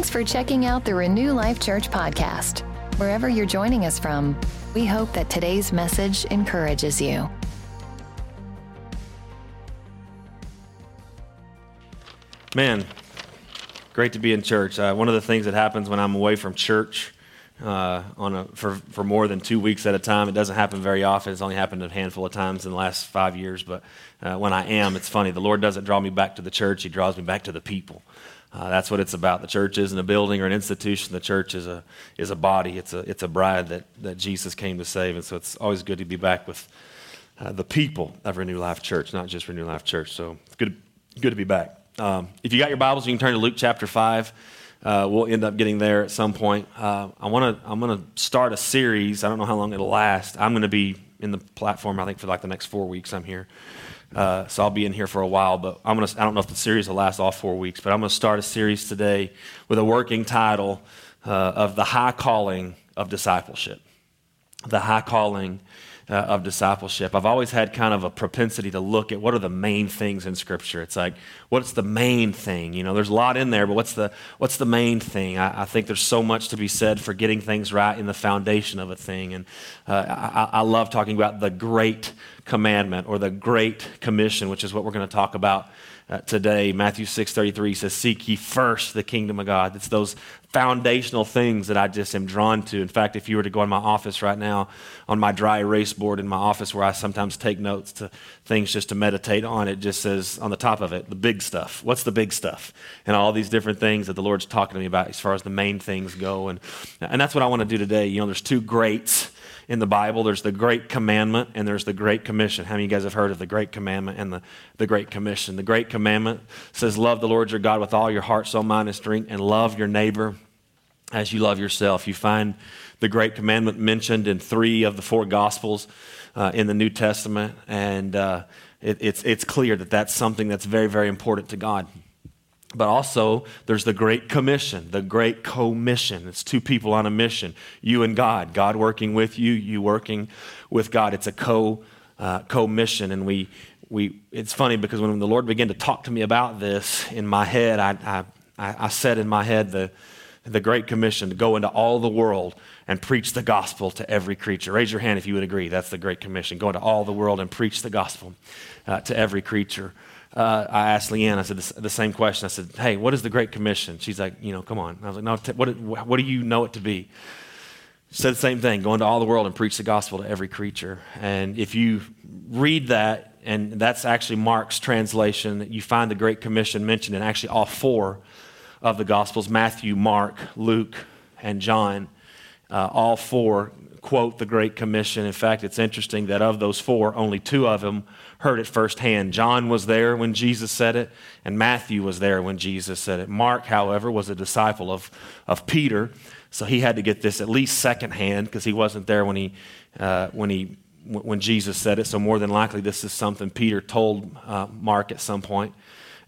Thanks for checking out the Renew Life Church podcast. Wherever you're joining us from, we hope that today's message encourages you. Man, great to be in church. Uh, one of the things that happens when I'm away from church uh, on a, for, for more than two weeks at a time, it doesn't happen very often. It's only happened a handful of times in the last five years. But uh, when I am, it's funny. The Lord doesn't draw me back to the church, He draws me back to the people. Uh, that's what it's about. The church isn't a building or an institution. The church is a, is a body. It's a, it's a bride that, that Jesus came to save. And so it's always good to be back with uh, the people of Renew Life Church, not just Renew Life Church. So it's good, good to be back. Um, if you got your Bibles, you can turn to Luke chapter 5. Uh, we'll end up getting there at some point. Uh, I want to. I'm going to start a series. I don't know how long it'll last. I'm going to be in the platform. I think for like the next four weeks. I'm here, uh, so I'll be in here for a while. But I'm to. I don't know if the series will last all four weeks, but I'm going to start a series today with a working title uh, of the high calling of discipleship. The high calling uh, of discipleship. I've always had kind of a propensity to look at what are the main things in Scripture. It's like, what's the main thing? You know, there's a lot in there, but what's the what's the main thing? I, I think there's so much to be said for getting things right in the foundation of a thing, and uh, I, I love talking about the great commandment or the great commission, which is what we're going to talk about uh, today. Matthew 6:33 says, "Seek ye first the kingdom of God." It's those foundational things that I just am drawn to. In fact, if you were to go in my office right now, on my dry erase board in my office where I sometimes take notes to things just to meditate on, it just says on the top of it, the big stuff. What's the big stuff? And all these different things that the Lord's talking to me about as far as the main things go. And, and that's what I want to do today. You know, there's two greats in the Bible. There's the Great Commandment and there's the Great Commission. How many of you guys have heard of the Great Commandment and the, the Great Commission? The Great Commandment says, Love the Lord your God with all your heart, soul, mind, and strength, and love your neighbor as you love yourself. You find the Great Commandment mentioned in three of the four Gospels uh, in the New Testament, and uh, it, it's, it's clear that that's something that's very, very important to God. But also, there's the Great Commission, the Great Commission. It's two people on a mission, you and God. God working with you, you working with God. It's a co uh, co-mission, and we we. It's funny because when the Lord began to talk to me about this in my head, I I, I said in my head the the Great Commission to go into all the world and preach the gospel to every creature. Raise your hand if you would agree. That's the Great Commission. Go into all the world and preach the gospel uh, to every creature uh, I asked Leanne, I said the, same question. I said, hey, what is the Great Commission? She's like, you know, come on. I was like, no, t- what, what do you know it to be? She said the same thing, go into all the world and preach the gospel to every creature. And if you read that, and that's actually Mark's translation, you find the Great Commission mentioned in actually all four of the Gospels Matthew, Mark, Luke, and John. Uh, all four quote the Great Commission. In fact, it's interesting that of those four, only two of them heard it firsthand. John was there when Jesus said it, and Matthew was there when Jesus said it. Mark, however, was a disciple of, of Peter, so he had to get this at least secondhand because he wasn't there when he, uh, when he when Jesus said it. So more than likely, this is something Peter told uh, Mark at some point.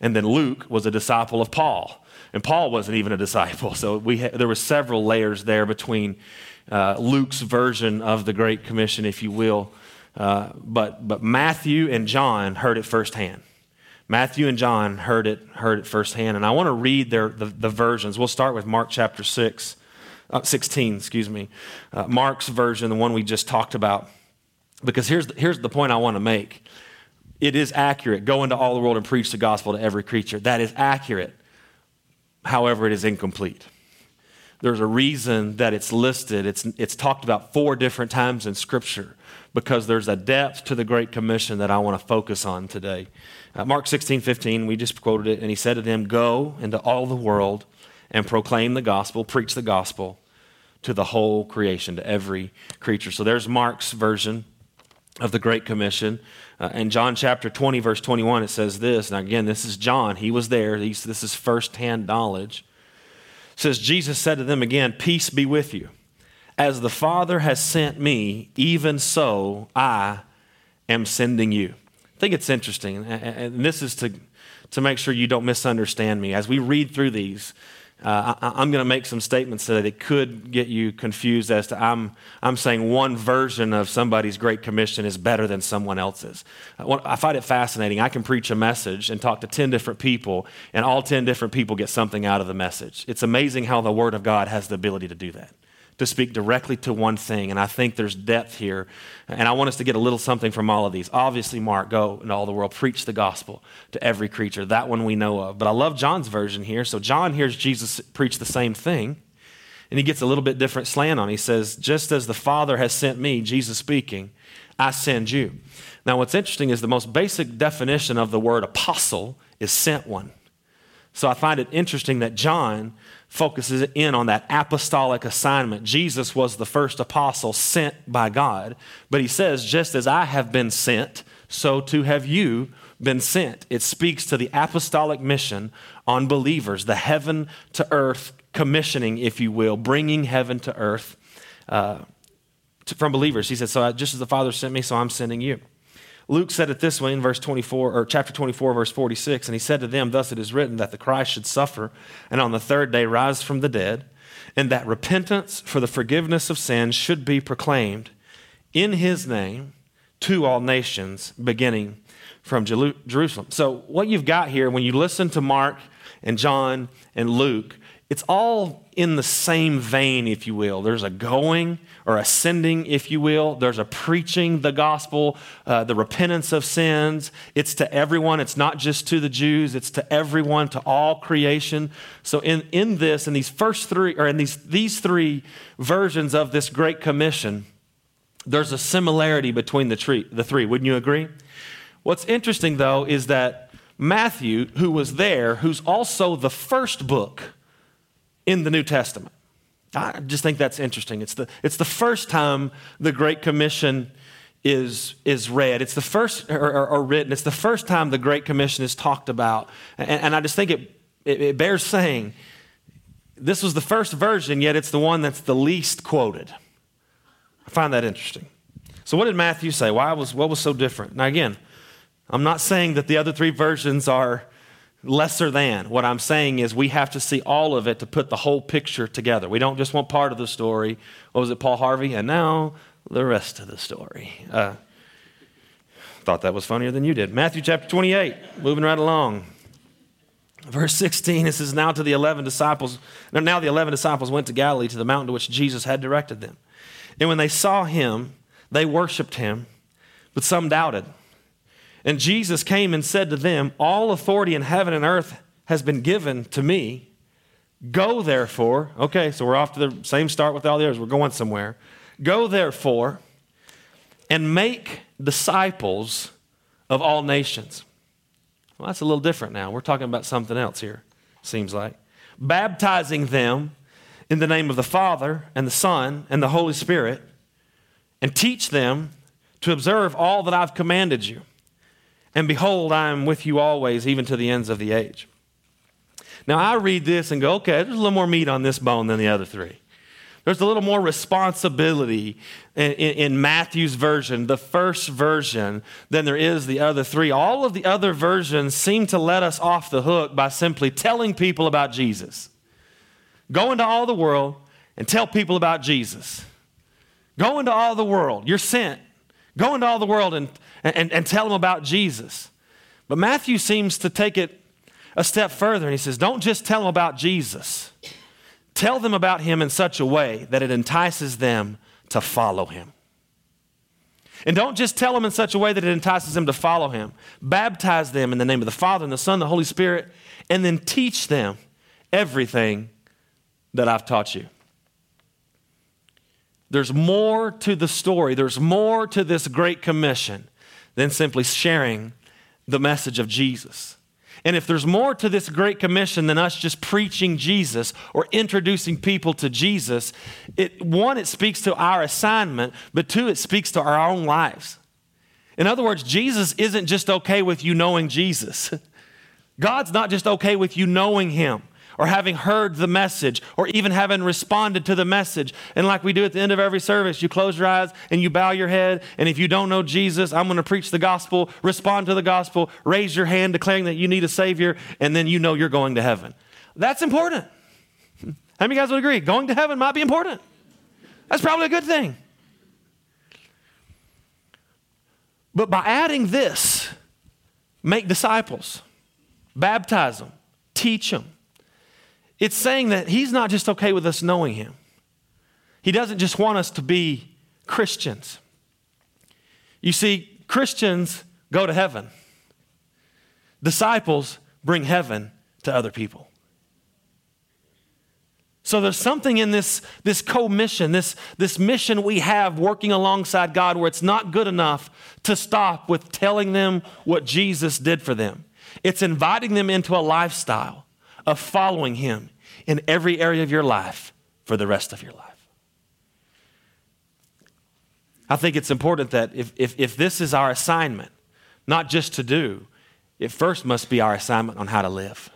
And then Luke was a disciple of Paul, and Paul wasn't even a disciple. So we ha- there were several layers there between uh, Luke's version of the Great Commission, if you will, uh, but, but Matthew and John heard it firsthand. Matthew and John heard it, heard it firsthand. And I want to read their, the, the versions. We'll start with Mark chapter 6, uh, 16, excuse me. Uh, Mark's version, the one we just talked about. Because here's the, here's the point I want to make it is accurate. Go into all the world and preach the gospel to every creature. That is accurate. However, it is incomplete. There's a reason that it's listed. It's, it's talked about four different times in Scripture because there's a depth to the Great Commission that I want to focus on today. Uh, Mark 16, 15, we just quoted it, and he said to them, Go into all the world and proclaim the gospel, preach the gospel to the whole creation, to every creature. So there's Mark's version of the Great Commission. Uh, in John chapter 20, verse 21, it says this. Now, again, this is John. He was there. He's, this is firsthand knowledge. It says, Jesus said to them again, Peace be with you. As the Father has sent me, even so I am sending you. I think it's interesting, and this is to, to make sure you don't misunderstand me. As we read through these, Uh, I, am going to make some statements today that could get you confused as to I'm, I'm saying one version of somebody's Great Commission is better than someone else's. Uh, I find it fascinating. I can preach a message and talk to 10 different people, and all 10 different people get something out of the message. It's amazing how the Word of God has the ability to do that to speak directly to one thing. And I think there's depth here. And I want us to get a little something from all of these. Obviously, Mark, go into all the world, preach the gospel to every creature. That one we know of. But I love John's version here. So John hears Jesus preach the same thing. And he gets a little bit different slant on. He says, Just as the Father has sent me, Jesus speaking, I send you. Now, what's interesting is the most basic definition of the word apostle is sent one. So I find it interesting that John focuses in on that apostolic assignment. Jesus was the first apostle sent by God, but he says, just as I have been sent, so too have you been sent. It speaks to the apostolic mission on believers, the heaven to earth commissioning, if you will, bringing heaven to earth uh, to, from believers. He said, So just as the Father sent me, so I'm sending you. Luke said it this way in verse 24 or chapter 24 verse 46 and he said to them thus it is written that the Christ should suffer and on the third day rise from the dead and that repentance for the forgiveness of sins should be proclaimed in his name to all nations beginning from Jerusalem. So what you've got here when you listen to Mark and John and Luke it's all in the same vein, if you will. There's a going or ascending, if you will. There's a preaching the gospel, uh, the repentance of sins. It's to everyone. It's not just to the Jews. It's to everyone, to all creation. So in, in this, in these first three, or in these, these three versions of this Great Commission, there's a similarity between the, tree, the three. Wouldn't you agree? What's interesting, though, is that Matthew, who was there, who's also the first book in the New Testament. I just think that's interesting. It's the, it's the first time the Great Commission is, is read. It's the first, or, or, or written. It's the first time the Great Commission is talked about. And, and I just think it, it, it bears saying this was the first version, yet it's the one that's the least quoted. I find that interesting. So, what did Matthew say? Why was, what was so different? Now, again, I'm not saying that the other three versions are lesser than. What I'm saying is we have to see all of it to put the whole picture together. We don't just want part of the story. What was it, Paul Harvey? And now the rest of the story. Uh, thought that was funnier than you did. Matthew chapter 28, moving right along. Verse 16, it says, Now to the 11 disciples, now the 11 disciples went to Galilee to the mountain to which Jesus had directed them. And when they saw him, they worshiped him, but some doubted. And Jesus came and said to them, All authority in heaven and earth has been given to me. Go therefore. Okay, so we're off to the same start with all the others. We're going somewhere. Go therefore and make disciples of all nations. Well, that's a little different now. We're talking about something else here, seems like. Baptizing them in the name of the Father and the Son and the Holy Spirit, and teach them to observe all that I've commanded you. And behold, I am with you always, even to the ends of the age. Now, I read this and go, okay, there's a little more meat on this bone than the other three. There's a little more responsibility in, in, in, Matthew's version, the first version, than there is the other three. All of the other versions seem to let us off the hook by simply telling people about Jesus. Go into all the world and tell people about Jesus. Go into all the world. You're sent. Go into all the world and and, and tell them about Jesus. But Matthew seems to take it a step further and he says, Don't just tell them about Jesus, tell them about him in such a way that it entices them to follow him. And don't just tell them in such a way that it entices them to follow him. Baptize them in the name of the Father and the Son and the Holy Spirit, and then teach them everything that I've taught you. There's more to the story, there's more to this great commission than simply sharing the message of Jesus. And if there's more to this Great Commission than us just preaching Jesus or introducing people to Jesus, it, one, it speaks to our assignment, but two, it speaks to our own lives. In other words, Jesus isn't just okay with you knowing Jesus. God's not just okay with you knowing Him or having heard the message or even having responded to the message. And like we do at the end of every service, you close your eyes and you bow your head. And if you don't know Jesus, I'm going to preach the gospel, respond to the gospel, raise your hand declaring that you need a Savior, and then you know you're going to heaven. That's important. How many guys would agree? Going to heaven might be important. That's probably a good thing. But by adding this, make disciples, baptize them, teach them, it's saying that He's not just okay with us knowing Him. He doesn't just want us to be Christians. You see, Christians go to heaven, disciples bring heaven to other people. So there's something in this, this co-mission, this, this mission we have working alongside God where it's not good enough to stop with telling them what Jesus did for them. It's inviting them into a lifestyle of following Him in every area of your life for the rest of your life. I think it's important that if, if, if this is our assignment, not just to do, it first must be our assignment on how to live.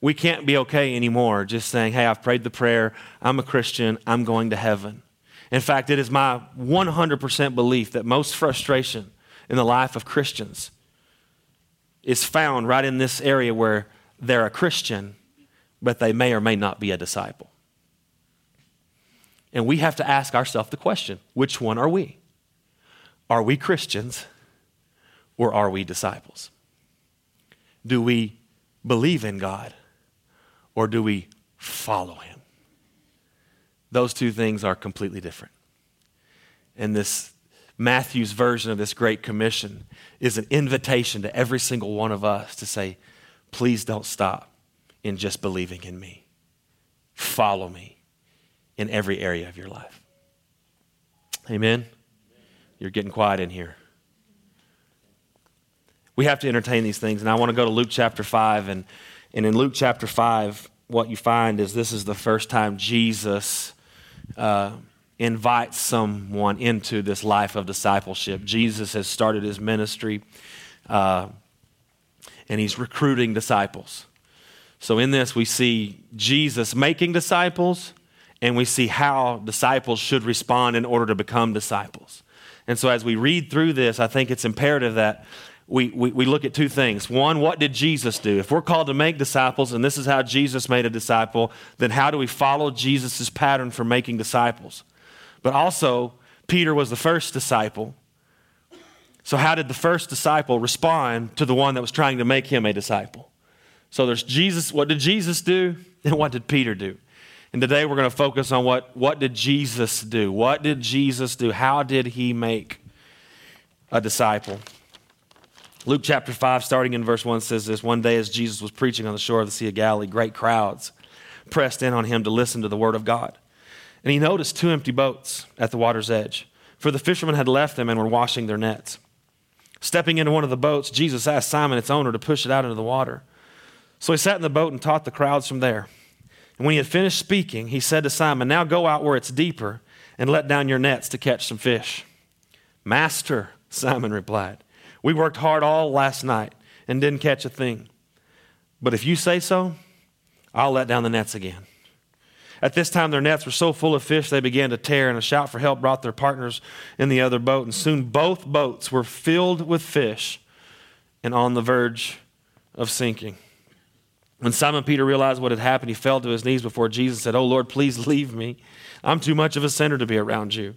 We can't be okay anymore just saying, hey, I've prayed the prayer, I'm a Christian, I'm going to heaven. In fact, it is my 100% belief that most frustration in the life of Christians is found right in this area where they're a Christian, but they may or may not be a disciple. And we have to ask ourselves the question which one are we? Are we Christians or are we disciples? Do we believe in God or do we follow him? Those two things are completely different. And this Matthew's version of this Great Commission is an invitation to every single one of us to say, please don't stop in just believing in me. Follow me in every area of your life. Amen? You're getting quiet in here. We have to entertain these things, and I want to go to Luke chapter 5 and and in Luke chapter 5, what you find is this is the first time Jesus uh, invites someone into this life of discipleship. Jesus has started his ministry uh, and he's recruiting disciples. So, in this, we see Jesus making disciples and we see how disciples should respond in order to become disciples. And so, as we read through this, I think it's imperative that we, we, we look at two things. One, what did Jesus do? If we're called to make disciples, and this is how Jesus made a disciple, then how do we follow Jesus' pattern for making disciples? But also, Peter was the first disciple. So, how did the first disciple respond to the one that was trying to make him a disciple? So, there's Jesus. What did Jesus do? And what did Peter do? And today we're going to focus on what, what did Jesus do? What did Jesus do? How did he make a disciple? Luke chapter 5, starting in verse 1, says this One day, as Jesus was preaching on the shore of the Sea of Galilee, great crowds pressed in on him to listen to the word of God. And he noticed two empty boats at the water's edge, for the fishermen had left them and were washing their nets. Stepping into one of the boats, Jesus asked Simon, its owner, to push it out into the water. So he sat in the boat and taught the crowds from there. And when he had finished speaking, he said to Simon, Now go out where it's deeper and let down your nets to catch some fish. Master, Simon replied. We worked hard all last night and didn't catch a thing. But if you say so, I'll let down the nets again. At this time, their nets were so full of fish they began to tear, and a shout for help brought their partners in the other boat. And soon both boats were filled with fish and on the verge of sinking. When Simon Peter realized what had happened, he fell to his knees before Jesus and said, Oh Lord, please leave me. I'm too much of a sinner to be around you.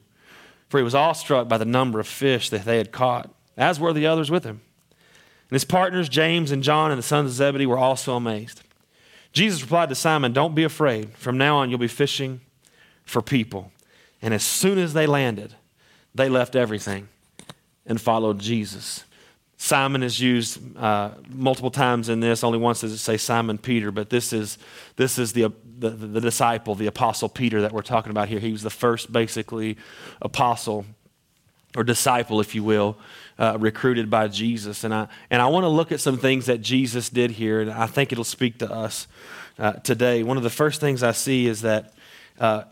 For he was awestruck by the number of fish that they had caught as were the others with him. And his partners, James and John and the sons of Zebedee, were also amazed. Jesus replied to Simon, Don't be afraid. From now on, you'll be fishing for people. And as soon as they landed, they left everything and followed Jesus. Simon is used uh, multiple times in this. Only once does it say Simon Peter, but this is, this is the, the, the disciple, the apostle Peter that we're talking about here. He was the first, basically, apostle or disciple, if you will, uh, recruited by Jesus. And I, and I want to look at some things that Jesus did here, and I think it'll speak to us uh, today. One of the first things I see is that uh,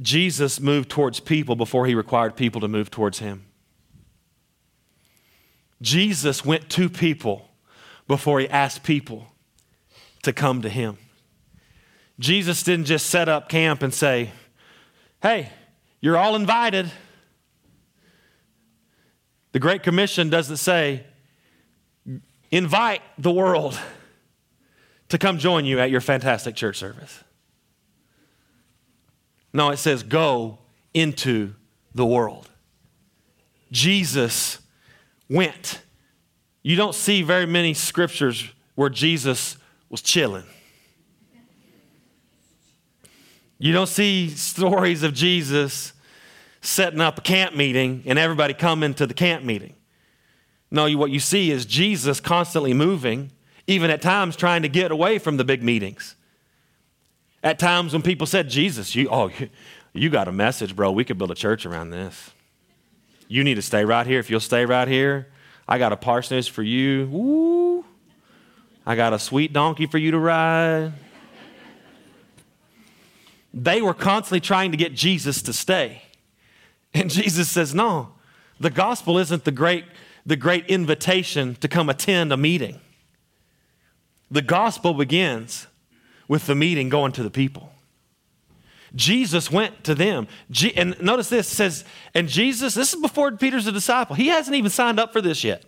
Jesus moved towards people before he required people to move towards him. Jesus went to people before he asked people to come to him. Jesus didn't just set up camp and say, Hey, you're all invited. The Great Commission doesn't say, invite the world to come join you at your fantastic church service. No, it says go into the world. Jesus went. You don't see very many scriptures where Jesus was chilling. You don't see stories of Jesus setting up a camp meeting and everybody coming to the camp meeting. No, what you see is Jesus constantly moving, even at times trying to get away from the big meetings. At times when people said, Jesus, you, oh, you got a message, bro. We could build a church around this. You need to stay right here. If you'll stay right here, I got a parsonage for you. Woo. I got a sweet donkey for you to ride. They were constantly trying to get Jesus to stay. And Jesus says, No, the gospel isn't the great, the great invitation to come attend a meeting. The gospel begins with the meeting going to the people. Jesus went to them. and notice this says, and Jesus, this is before Peter's a disciple. He hasn't even signed up for this yet.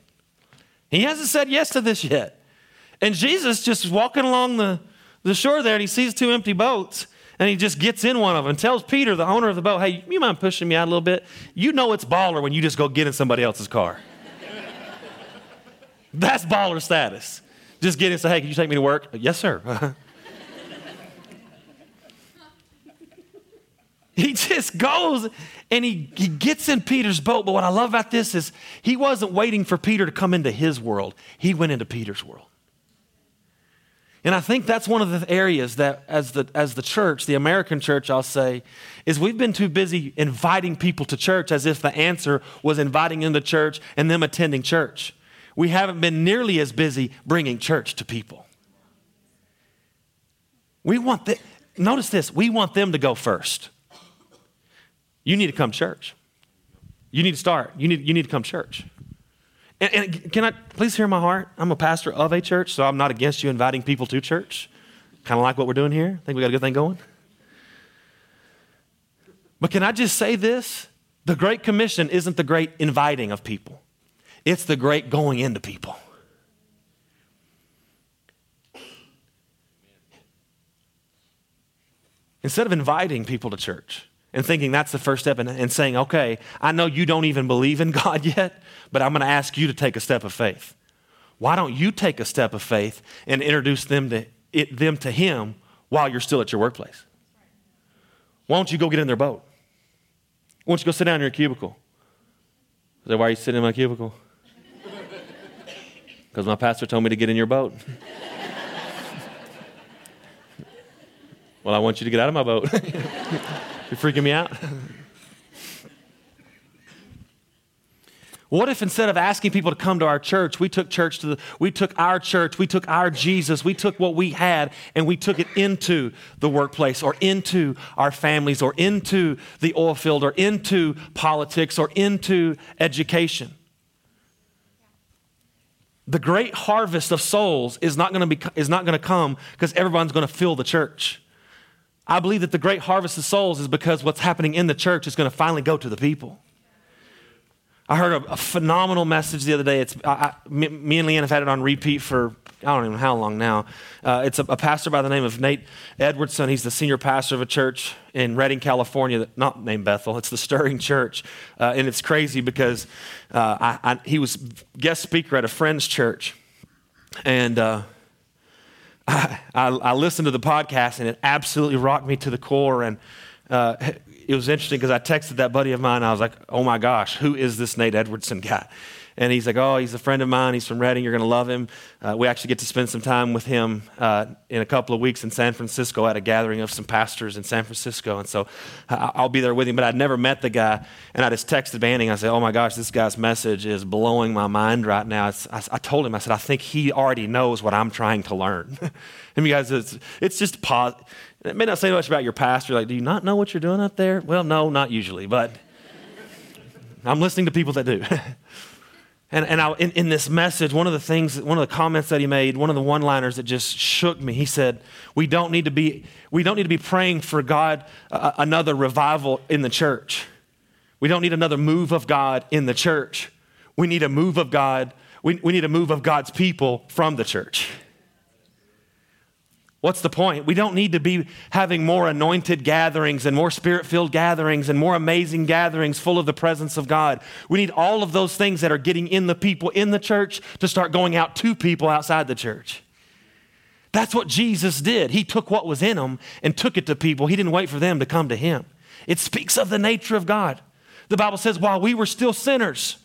He hasn't said yes to this yet. And Jesus just walking along the, the shore there and he sees two empty boats and he just gets in one of them and tells Peter, the owner of the boat, hey, you mind pushing me out a little bit? You know it's baller when you just go get in somebody else's car. That's baller status. Just get in and say, hey, can you take me to work? Yes, sir. he just goes and he, he gets in Peter's boat. But what I love about this is he wasn't waiting for Peter to come into his world, he went into Peter's world. And I think that's one of the areas that, as the, as the church, the American church, I'll say, is we've been too busy inviting people to church as if the answer was inviting them to church and them attending church. We haven't been nearly as busy bringing church to people. We want the, notice this, we want them to go first. You need to come church. You need to start. You need, you need to come church. And, and, can I please hear my heart? I'm a pastor of a church, so I'm not against you inviting people to church. Kind of like what we're doing here. Think we got a good thing going? But can I just say this? The Great Commission isn't the great inviting of people, it's the great going into people. Instead of inviting people to church, and thinking that's the first step and, and saying, okay, I know you don't even believe in God yet, but I'm going to ask you to take a step of faith. Why don't you take a step of faith and introduce them to, it, them to Him while you're still at your workplace? Why don't you go get in their boat? Why don't you go sit down in your cubicle? Is that why you sit in my cubicle? Because my pastor told me to get in your boat. well, I want you to get out of my boat. You're freaking me out? What if instead of asking people to come to our church, we took church to the, we took our church, we took our Jesus, we took what we had and we took it into the workplace or into our families or into the oil field or into politics or into education? The great harvest of souls is not going to be is not going to come because everyone's going to fill the church. I believe that the great harvest of souls is because what's happening in the church is going to finally go to the people. I heard a, a phenomenal message the other day. It's, I, I, me, and Leanne have had it on repeat for I don't even know how long now. Uh, it's a, a, pastor by the name of Nate Edwardson. He's the senior pastor of a church in Redding, California, that, not named Bethel. It's the Stirring Church. Uh, and it's crazy because uh, I, he was guest speaker at a friend's church. And uh, I, I, listened to the podcast and it absolutely rocked me to the core. And uh, it was interesting because I texted that buddy of mine. I was like, oh my gosh, who is this Nate Edwardson guy? And he's like, oh, he's a friend of mine. He's from Redding. You're going to love him. Uh, we actually get to spend some time with him uh, in a couple of weeks in San Francisco at a gathering of some pastors in San Francisco. And so I'll be there with him. But I'd never met the guy. And I just texted Banning. I said, oh my gosh, this guy's message is blowing my mind right now. I, I, told him, I said, I think he already knows what I'm trying to learn. and you guys, it's, it's just pause. It may not say much about your pastor. Like, do you not know what you're doing up there? Well, no, not usually. But I'm listening to people that do. And, and I, in, in, this message, one of the things, one of the comments that he made, one of the one-liners that just shook me, he said, "We don't need to be, we don't need to be praying for God uh, another revival in the church. We don't need another move of God in the church. We need a move of God. We, we need a move of God's people from the church." What's the point? We don't need to be having more anointed gatherings and more spirit filled gatherings and more amazing gatherings full of the presence of God. We need all of those things that are getting in the people in the church to start going out to people outside the church. That's what Jesus did. He took what was in them and took it to people. He didn't wait for them to come to him. It speaks of the nature of God. The Bible says, while we were still sinners,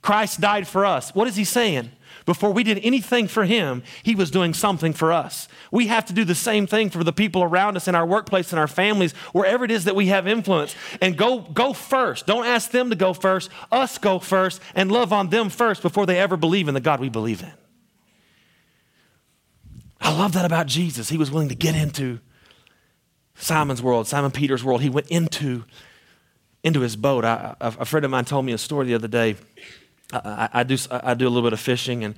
Christ died for us. What is he saying? Before we did anything for him, he was doing something for us. We have to do the same thing for the people around us in our workplace, in our families, wherever it is that we have influence. And go, go first. Don't ask them to go first. Us go first and love on them first before they ever believe in the God we believe in. I love that about Jesus. He was willing to get into Simon's world, Simon Peter's world. He went into, into his boat. A friend of mine told me a story the other day. I, I, do, I do a little bit of fishing, and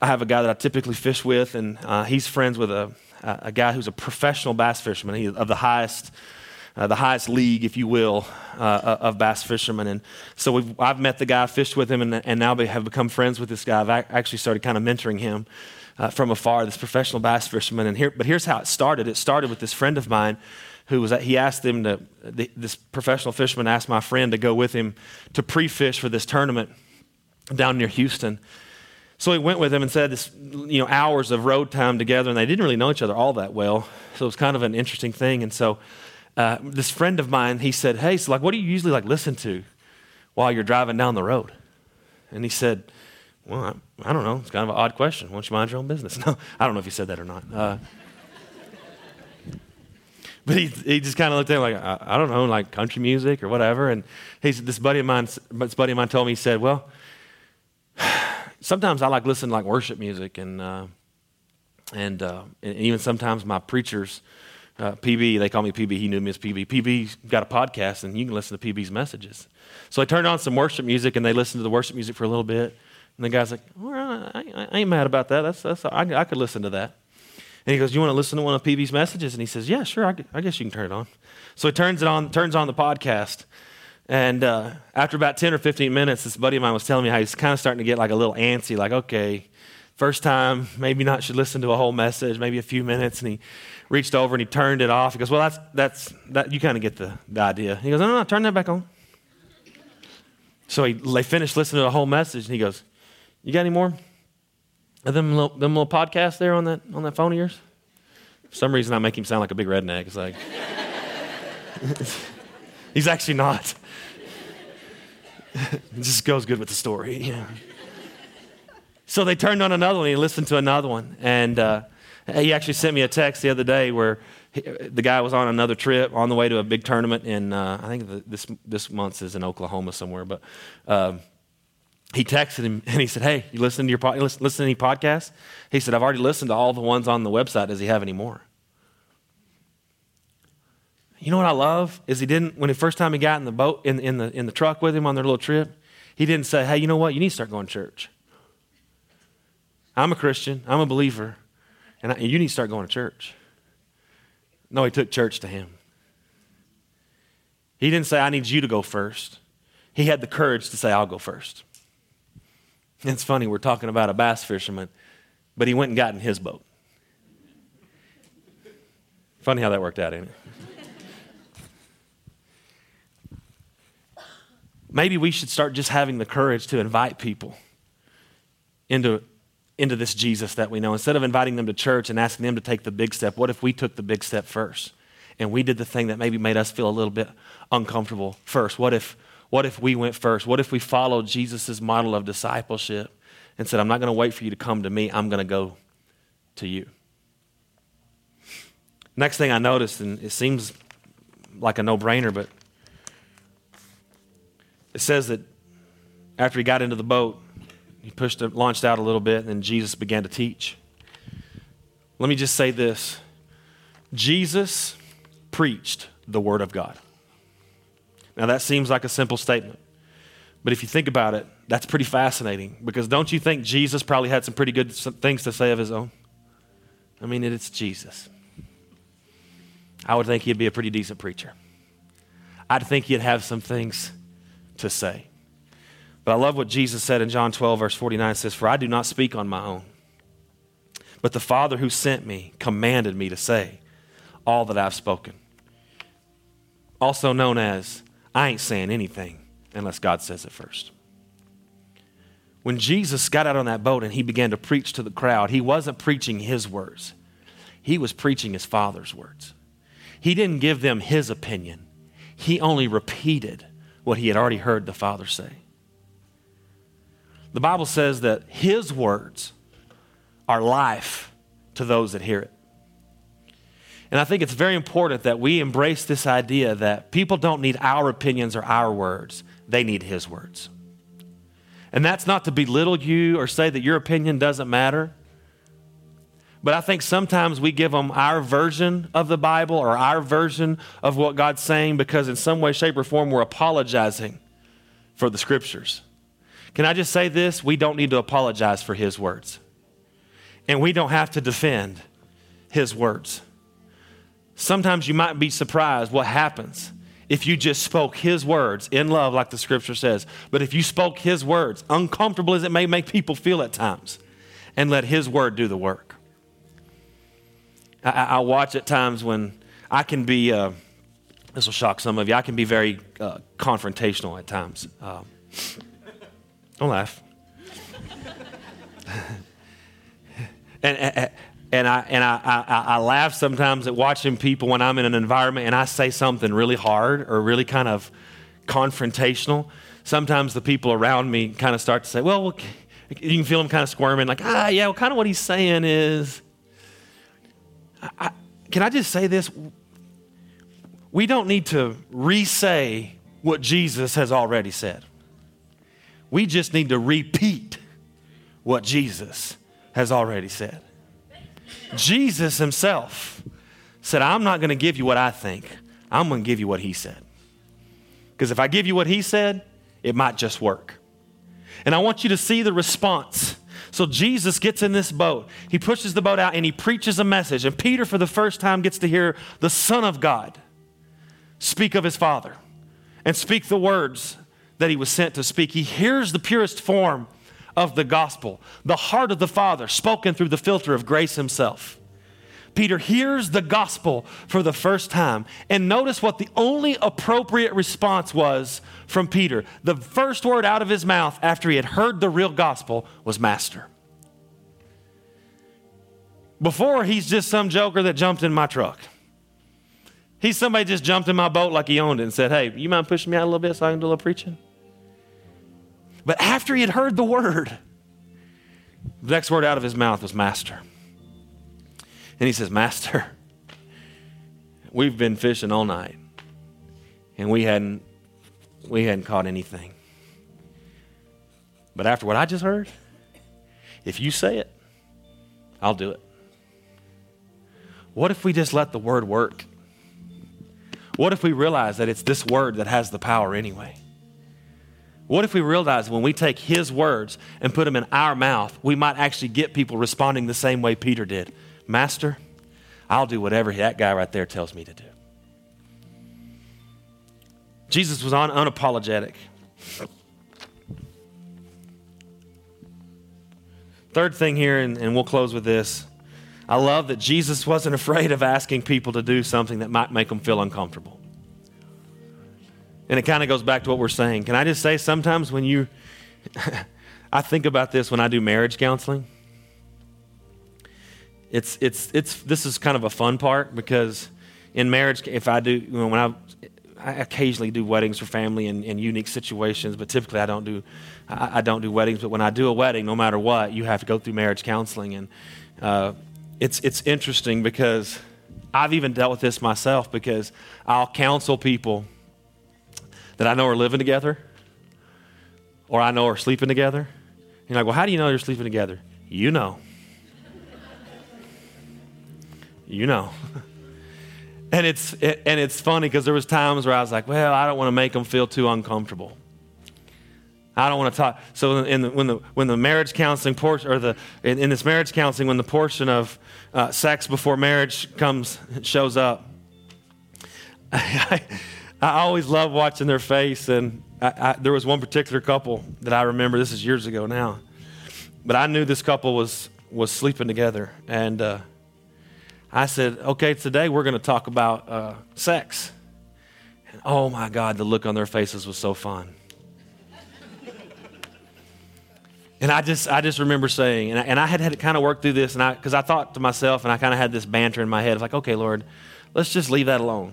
I have a guy that I typically fish with, and uh, he's friends with a, a guy who's a professional bass fisherman he, of the highest, uh, the highest league, if you will, uh, of bass fishermen. And so I've met the guy, fished with him, and, and now have become friends with this guy. I've actually started kind of mentoring him uh, from afar, this professional bass fisherman. And here, but here's how it started. It started with this friend of mine who was he asked them to the, this professional fisherman asked my friend to go with him to pre-fish for this tournament down near Houston. So he went with him and said this, you know, hours of road time together, and they didn't really know each other all that well. So it was kind of an interesting thing. And so uh, this friend of mine, he said, "Hey, so like, what do you usually like listen to while you're driving down the road?" And he said, "Well, I, I don't know. It's kind of an odd question. Why don't you mind your own business?" No, I don't know if he said that or not. Uh, but he, he just kind of looked at him like, I, I, don't know, like country music or whatever. And he said, this buddy of mine, this buddy of mine told me, he said, well, sometimes I like listening to like worship music and, uh, and, uh, and, even sometimes my preachers, uh, PB, they call me PB, he knew me as PB. PB's got a podcast and you can listen to PB's messages. So I turned on some worship music and they listened to the worship music for a little bit. And the guy's like, I, I ain't mad about that. That's, that's, I, I could listen to that. And he goes, You want to listen to one of PB's messages? And he says, Yeah, sure. I, I guess you can turn it on. So he turns it on, turns on the podcast. And uh, after about 10 or 15 minutes, this buddy of mine was telling me how he's kind of starting to get like a little antsy, like, okay, first time, maybe not should listen to a whole message, maybe a few minutes. And he reached over and he turned it off. He goes, Well, that's, that's, that, you kind of get the, the idea. He goes, No, no, no, turn that back on. So he, they finished listening to the whole message and he goes, You got any more? them little, them little podcasts there on that on that phone of yours. For some reason, I make him sound like a big redneck. It's like he's actually not. it just goes good with the story. Yeah. So they turned on another one. He listened to another one, and uh, he actually sent me a text the other day where he, the guy was on another trip on the way to a big tournament in uh, I think the, this this month is in Oklahoma somewhere, but. Um, he texted him and he said, Hey, you listen to your po- listen, listen to any podcasts? He said, I've already listened to all the ones on the website. Does he have any more? You know what I love is he didn't when the first time he got in the boat in, in the in the truck with him on their little trip, he didn't say, Hey, you know what? You need to start going to church. I'm a Christian, I'm a believer, and I, you need to start going to church. No, he took church to him. He didn't say, I need you to go first. He had the courage to say, I'll go first. It's funny, we're talking about a bass fisherman, but he went and got in his boat. Funny how that worked out, ain't it? Maybe we should start just having the courage to invite people into, into this Jesus that we know. Instead of inviting them to church and asking them to take the big step, what if we took the big step first? And we did the thing that maybe made us feel a little bit uncomfortable first. What if what if we went first? What if we followed Jesus' model of discipleship and said, I'm not going to wait for you to come to me, I'm going to go to you? Next thing I noticed, and it seems like a no brainer, but it says that after he got into the boat, he pushed launched out a little bit, and Jesus began to teach. Let me just say this Jesus preached the Word of God. Now, that seems like a simple statement. But if you think about it, that's pretty fascinating because don't you think Jesus probably had some pretty good things to say of his own? I mean, it's Jesus. I would think he'd be a pretty decent preacher. I'd think he'd have some things to say. But I love what Jesus said in John 12, verse 49 it says, For I do not speak on my own, but the Father who sent me commanded me to say all that I've spoken. Also known as, I ain't saying anything unless God says it first. When Jesus got out on that boat and he began to preach to the crowd, he wasn't preaching his words, he was preaching his Father's words. He didn't give them his opinion, he only repeated what he had already heard the Father say. The Bible says that his words are life to those that hear it. And I think it's very important that we embrace this idea that people don't need our opinions or our words, they need his words. And that's not to belittle you or say that your opinion doesn't matter. But I think sometimes we give them our version of the Bible or our version of what God's saying because, in some way, shape, or form, we're apologizing for the scriptures. Can I just say this? We don't need to apologize for His words. And we don't have to defend His words. Sometimes you might be surprised what happens if you just spoke His words in love, like the scripture says. But if you spoke His words, uncomfortable as it may make people feel at times, and let His word do the work. I, I watch at times when I can be, uh, this will shock some of you, I can be very uh, confrontational at times. Um, don't laugh. and, and, and, I, and I, I, I laugh sometimes at watching people when I'm in an environment and I say something really hard or really kind of confrontational. Sometimes the people around me kind of start to say, well, you can feel them kind of squirming, like, ah, yeah, well, kind of what he's saying is. I, can I just say this? We don't need to re say what Jesus has already said. We just need to repeat what Jesus has already said. Jesus himself said, I'm not going to give you what I think, I'm going to give you what he said. Because if I give you what he said, it might just work. And I want you to see the response. So Jesus gets in this boat. He pushes the boat out and he preaches a message. And Peter, for the first time, gets to hear the Son of God speak of his Father and speak the words that he was sent to speak. He hears the purest form of the gospel, the heart of the Father spoken through the filter of grace himself. Peter hears the gospel for the first time. And notice what the only appropriate response was from Peter. The first word out of his mouth after he had heard the real gospel was master. Before, he's just some joker that jumped in my truck. He's somebody just jumped in my boat like he owned it and said, Hey, you mind pushing me out a little bit so I can do a little preaching? But after he had heard the word, the next word out of his mouth was master. And he says, Master, we've been fishing all night and we hadn't we hadn't caught anything. But after what I just heard, if you say it, I'll do it. What if we just let the word work? What if we realize that it's this word that has the power anyway? What if we realize when we take his words and put them in our mouth, we might actually get people responding the same way Peter did? Master, I'll do whatever that guy right there tells me to do. Jesus was un- unapologetic. Third thing here, and, and we'll close with this. I love that Jesus wasn't afraid of asking people to do something that might make them feel uncomfortable. And it kind of goes back to what we're saying. Can I just say, sometimes when you, I think about this when I do marriage counseling. It's, it's, it's, this is kind of a fun part because in marriage, if I do, you know, when I, I occasionally do weddings for family in, in unique situations, but typically I don't do, I, I, don't do weddings. But when I do a wedding, no matter what, you have to go through marriage counseling. And uh, it's, it's interesting because I've even dealt with this myself because I'll counsel people that I know are living together or I know are sleeping together. You're like, well, how do you know you're sleeping together? You know. You know. and it's it, and it's funny because there was times where I was like, well, I don't want to make them feel too uncomfortable. I don't want to talk. So in the, when the when the marriage counseling portion or the in, in this marriage counseling when the portion of uh, sex before marriage comes shows up, I, I always love watching their face. And I, I, there was one particular couple that I remember. This is years ago now, but I knew this couple was was sleeping together. And uh, I said, okay, today we're going to talk about uh, sex. And oh my God, the look on their faces was so fun. And I just, I just remember saying, and I, and I had had to kind of work through this, and I, because I thought to myself, and I kind of had this banter in my head, like, okay, Lord, let's just leave that alone.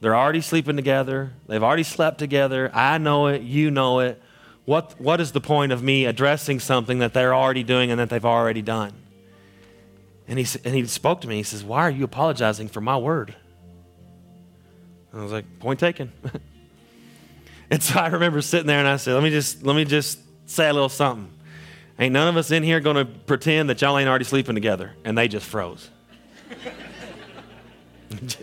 They're already sleeping together. They've already slept together. I know it. You know it. What, what is the point of me addressing something that they're already doing and that they've already done? And he, and he spoke to me. He says, Why are you apologizing for my word? And I was like, Point taken. and so I remember sitting there and I said, Let me just, let me just say a little something. Ain't none of us in here going to pretend that y'all ain't already sleeping together. And they just froze.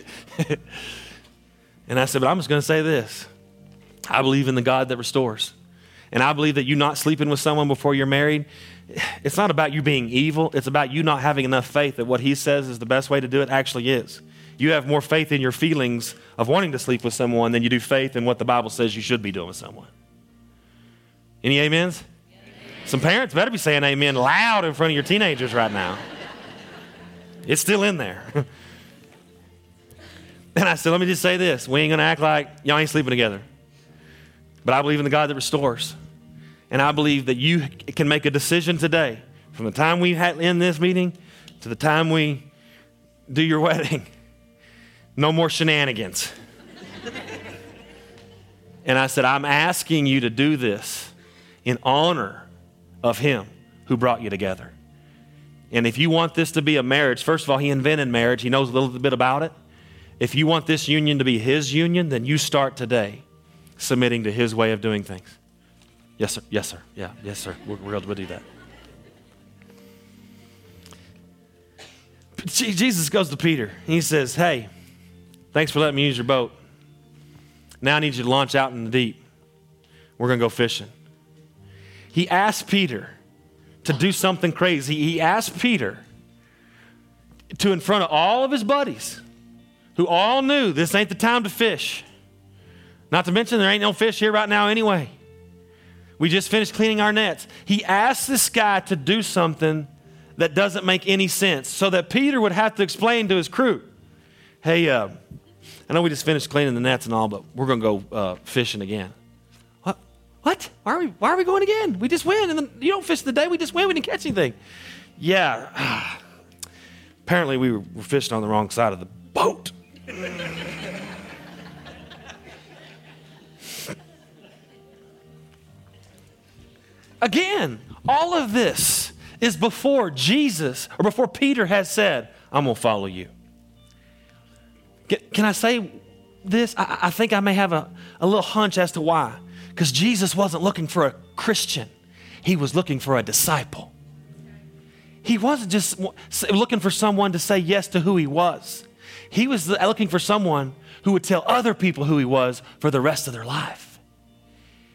and I said, But I'm just going to say this I believe in the God that restores. And I believe that you not sleeping with someone before you're married, it's not about you being evil. It's about you not having enough faith that what he says is the best way to do it actually is. You have more faith in your feelings of wanting to sleep with someone than you do faith in what the Bible says you should be doing with someone. Any amens? Some parents better be saying amen loud in front of your teenagers right now. It's still in there. and I said, let me just say this. We ain't going to act like y'all ain't sleeping together. But I believe in the God that restores. And I believe that you can make a decision today, from the time we end this meeting to the time we do your wedding. No more shenanigans. and I said, I'm asking you to do this in honor of Him who brought you together. And if you want this to be a marriage, first of all, He invented marriage, He knows a little bit about it. If you want this union to be His union, then you start today submitting to His way of doing things. Yes, sir. Yes, sir. Yeah, yes, sir. We're able to do that. Jesus goes to Peter. He says, Hey, thanks for letting me use your boat. Now I need you to launch out in the deep. We're going to go fishing. He asked Peter to do something crazy. He asked Peter to, in front of all of his buddies, who all knew this ain't the time to fish. Not to mention, there ain't no fish here right now anyway. We just finished cleaning our nets. He asked this guy to do something that doesn't make any sense so that Peter would have to explain to his crew hey, uh, I know we just finished cleaning the nets and all, but we're going to go uh, fishing again. What? What? Why are, we, why are we going again? We just went. And you don't fish the day. We just win. We didn't catch anything. Yeah. Apparently, we were fishing on the wrong side of the boat. Again, all of this is before Jesus or before Peter has said, I'm going to follow you. Can I say this? I, think I may have a, a little hunch as to why. Because Jesus wasn't looking for a Christian, he was looking for a disciple. He wasn't just looking for someone to say yes to who he was. He was looking for someone who would tell other people who he was for the rest of their life.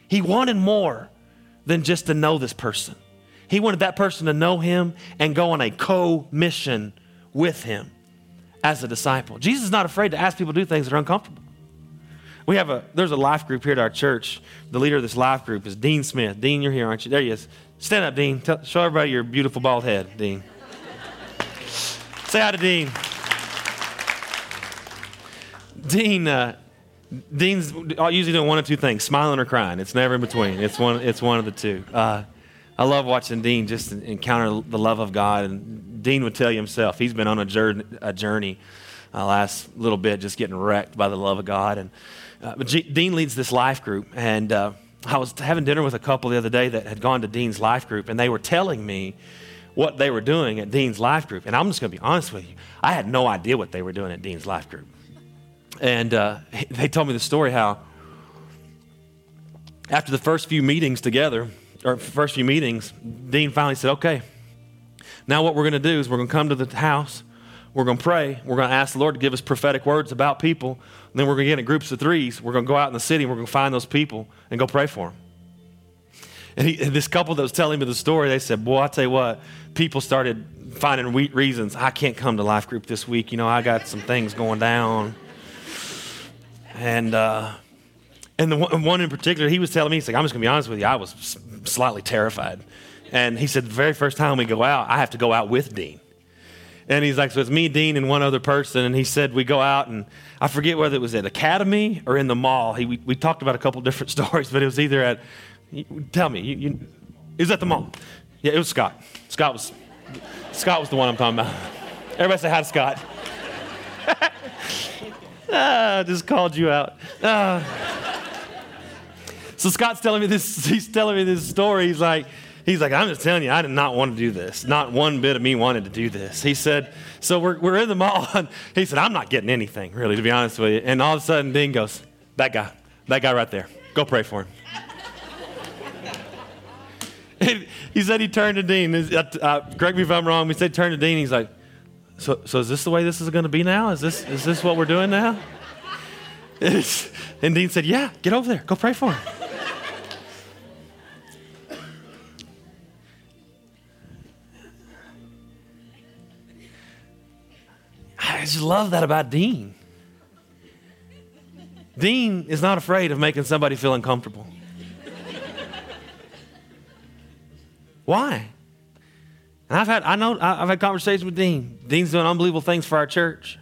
He wanted more than just to know this person. He wanted that person to know him and go on a co mission with him as a disciple. Jesus is not afraid to ask people to do things that are uncomfortable. We have a, there's a life group here at our church. The leader of this life group is Dean Smith. Dean, you're here, aren't you? There he is. Stand up, Dean. Tell, show everybody your beautiful bald head, Dean. Say hi to Dean. Dean, uh, Dean's usually doing one of two things: smiling or crying. It's never in between. It's one. It's one of the two. Uh, I love watching Dean just encounter the love of God. And Dean would tell you himself he's been on a journey, a journey uh, last little bit, just getting wrecked by the love of God. And uh, but G- Dean leads this life group, and uh, I was having dinner with a couple the other day that had gone to Dean's life group, and they were telling me what they were doing at Dean's life group. And I'm just going to be honest with you, I had no idea what they were doing at Dean's life group. And uh, they told me the story how after the first few meetings together, or first few meetings, Dean finally said, okay, now what we're going to do is we're going to come to the house, we're going to pray, we're going to ask the Lord to give us prophetic words about people, and then we're going to get in groups of threes, we're going to go out in the city, and we're going to find those people and go pray for them. And, he, and this couple that was telling me the story, they said, boy, I tell you what, people started finding reasons. I can't come to life group this week. You know, I got some things going down. And, uh, and the one in particular, he was telling me, he's like, I'm just to be honest with you, I was slightly terrified. And he said, the very first time we go out, I have to go out with Dean. And he's like, so it's me, Dean, and one other person. And he said, we go out, and I forget whether it was at Academy or in the mall. He, we, we talked about a couple different stories, but it was either at, tell me, you, you, it was at the mall. Yeah, it was Scott. Scott was, Scott was the one I'm talking about. Everybody say hi to Scott. Ah, I just called you out. Ah. So Scott's telling me this, he's telling me this story. He's like, He's like, I'm just telling you, I did not want to do this. Not one bit of me wanted to do this. He said, so we're, we're in the mall. And he said, I'm not getting anything, really, to be honest with you. And all of a sudden, Dean goes, that guy, that guy right there, go pray for him. he said he turned to Dean. Uh, correct me if I'm wrong. We said turn to Dean. He's like, so, so is this the way this is going to be now? Is this, is this what we're doing now? and Dean said, yeah, get over there. Go pray for him. I just love that about Dean. Dean is not afraid of making somebody feel uncomfortable. Why? And I've had, I know, I've had conversations with Dean. Dean's doing unbelievable things for our church.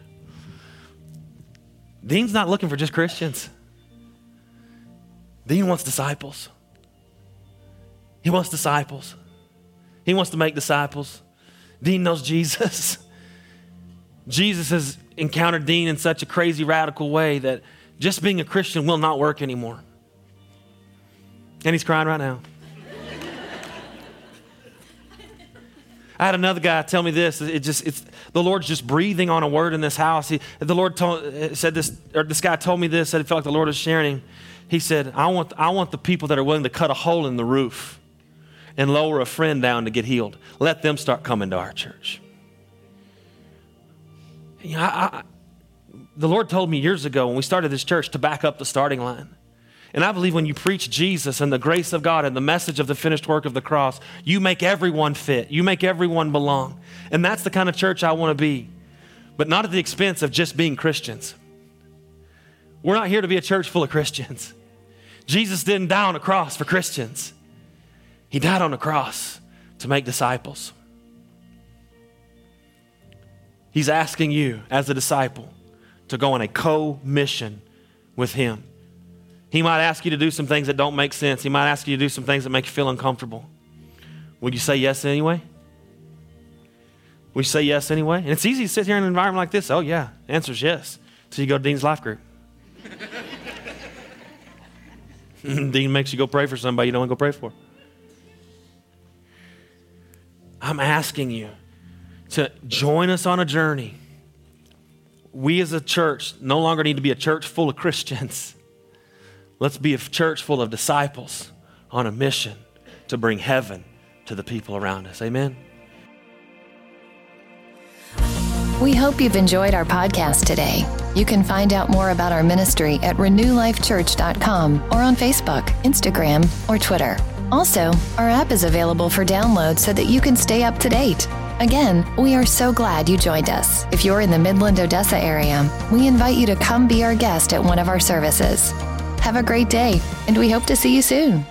Dean's not looking for just Christians. Dean wants disciples. He wants disciples. He wants to make disciples. Dean knows Jesus. Jesus has encountered Dean in such a crazy, radical way that just being a Christian will not work anymore. And he's crying right now. I had another guy tell me this. It just, it's, the Lord's just breathing on a word in this house. He, the Lord told, said this, or this guy told me this, said it felt like the Lord was sharing. He said, I want, I want the people that are willing to cut a hole in the roof and lower a friend down to get healed. Let them start coming to our church. You know, I, I, the Lord told me years ago when we started this church to back up the starting line. And I believe when you preach Jesus and the grace of God and the message of the finished work of the cross, you make everyone fit. You make everyone belong. And that's the kind of church I want to be, but not at the expense of just being Christians. We're not here to be a church full of Christians. Jesus didn't die on a cross for Christians, He died on a cross to make disciples. He's asking you, as a disciple, to go on a co mission with Him. He might ask you to do some things that don't make sense. He might ask you to do some things that make you feel uncomfortable. Would you say yes anyway? Would you say yes anyway? And it's easy to sit here in an environment like this. Oh, yeah. Answer's yes. So you go to Dean's life group. Dean makes you go pray for somebody you don't want to go pray for. I'm asking you to join us on a journey. We as a church no longer need to be a church full of Christians. Let's be a church full of disciples on a mission to bring heaven to the people around us. Amen. We hope you've enjoyed our podcast today. You can find out more about our ministry at renewlifechurch.com or on Facebook, Instagram, or Twitter. Also, our app is available for download so that you can stay up to date. Again, we are so glad you joined us. If you're in the Midland Odessa area, we invite you to come be our guest at one of our services. Have a great day, and we hope to see you soon.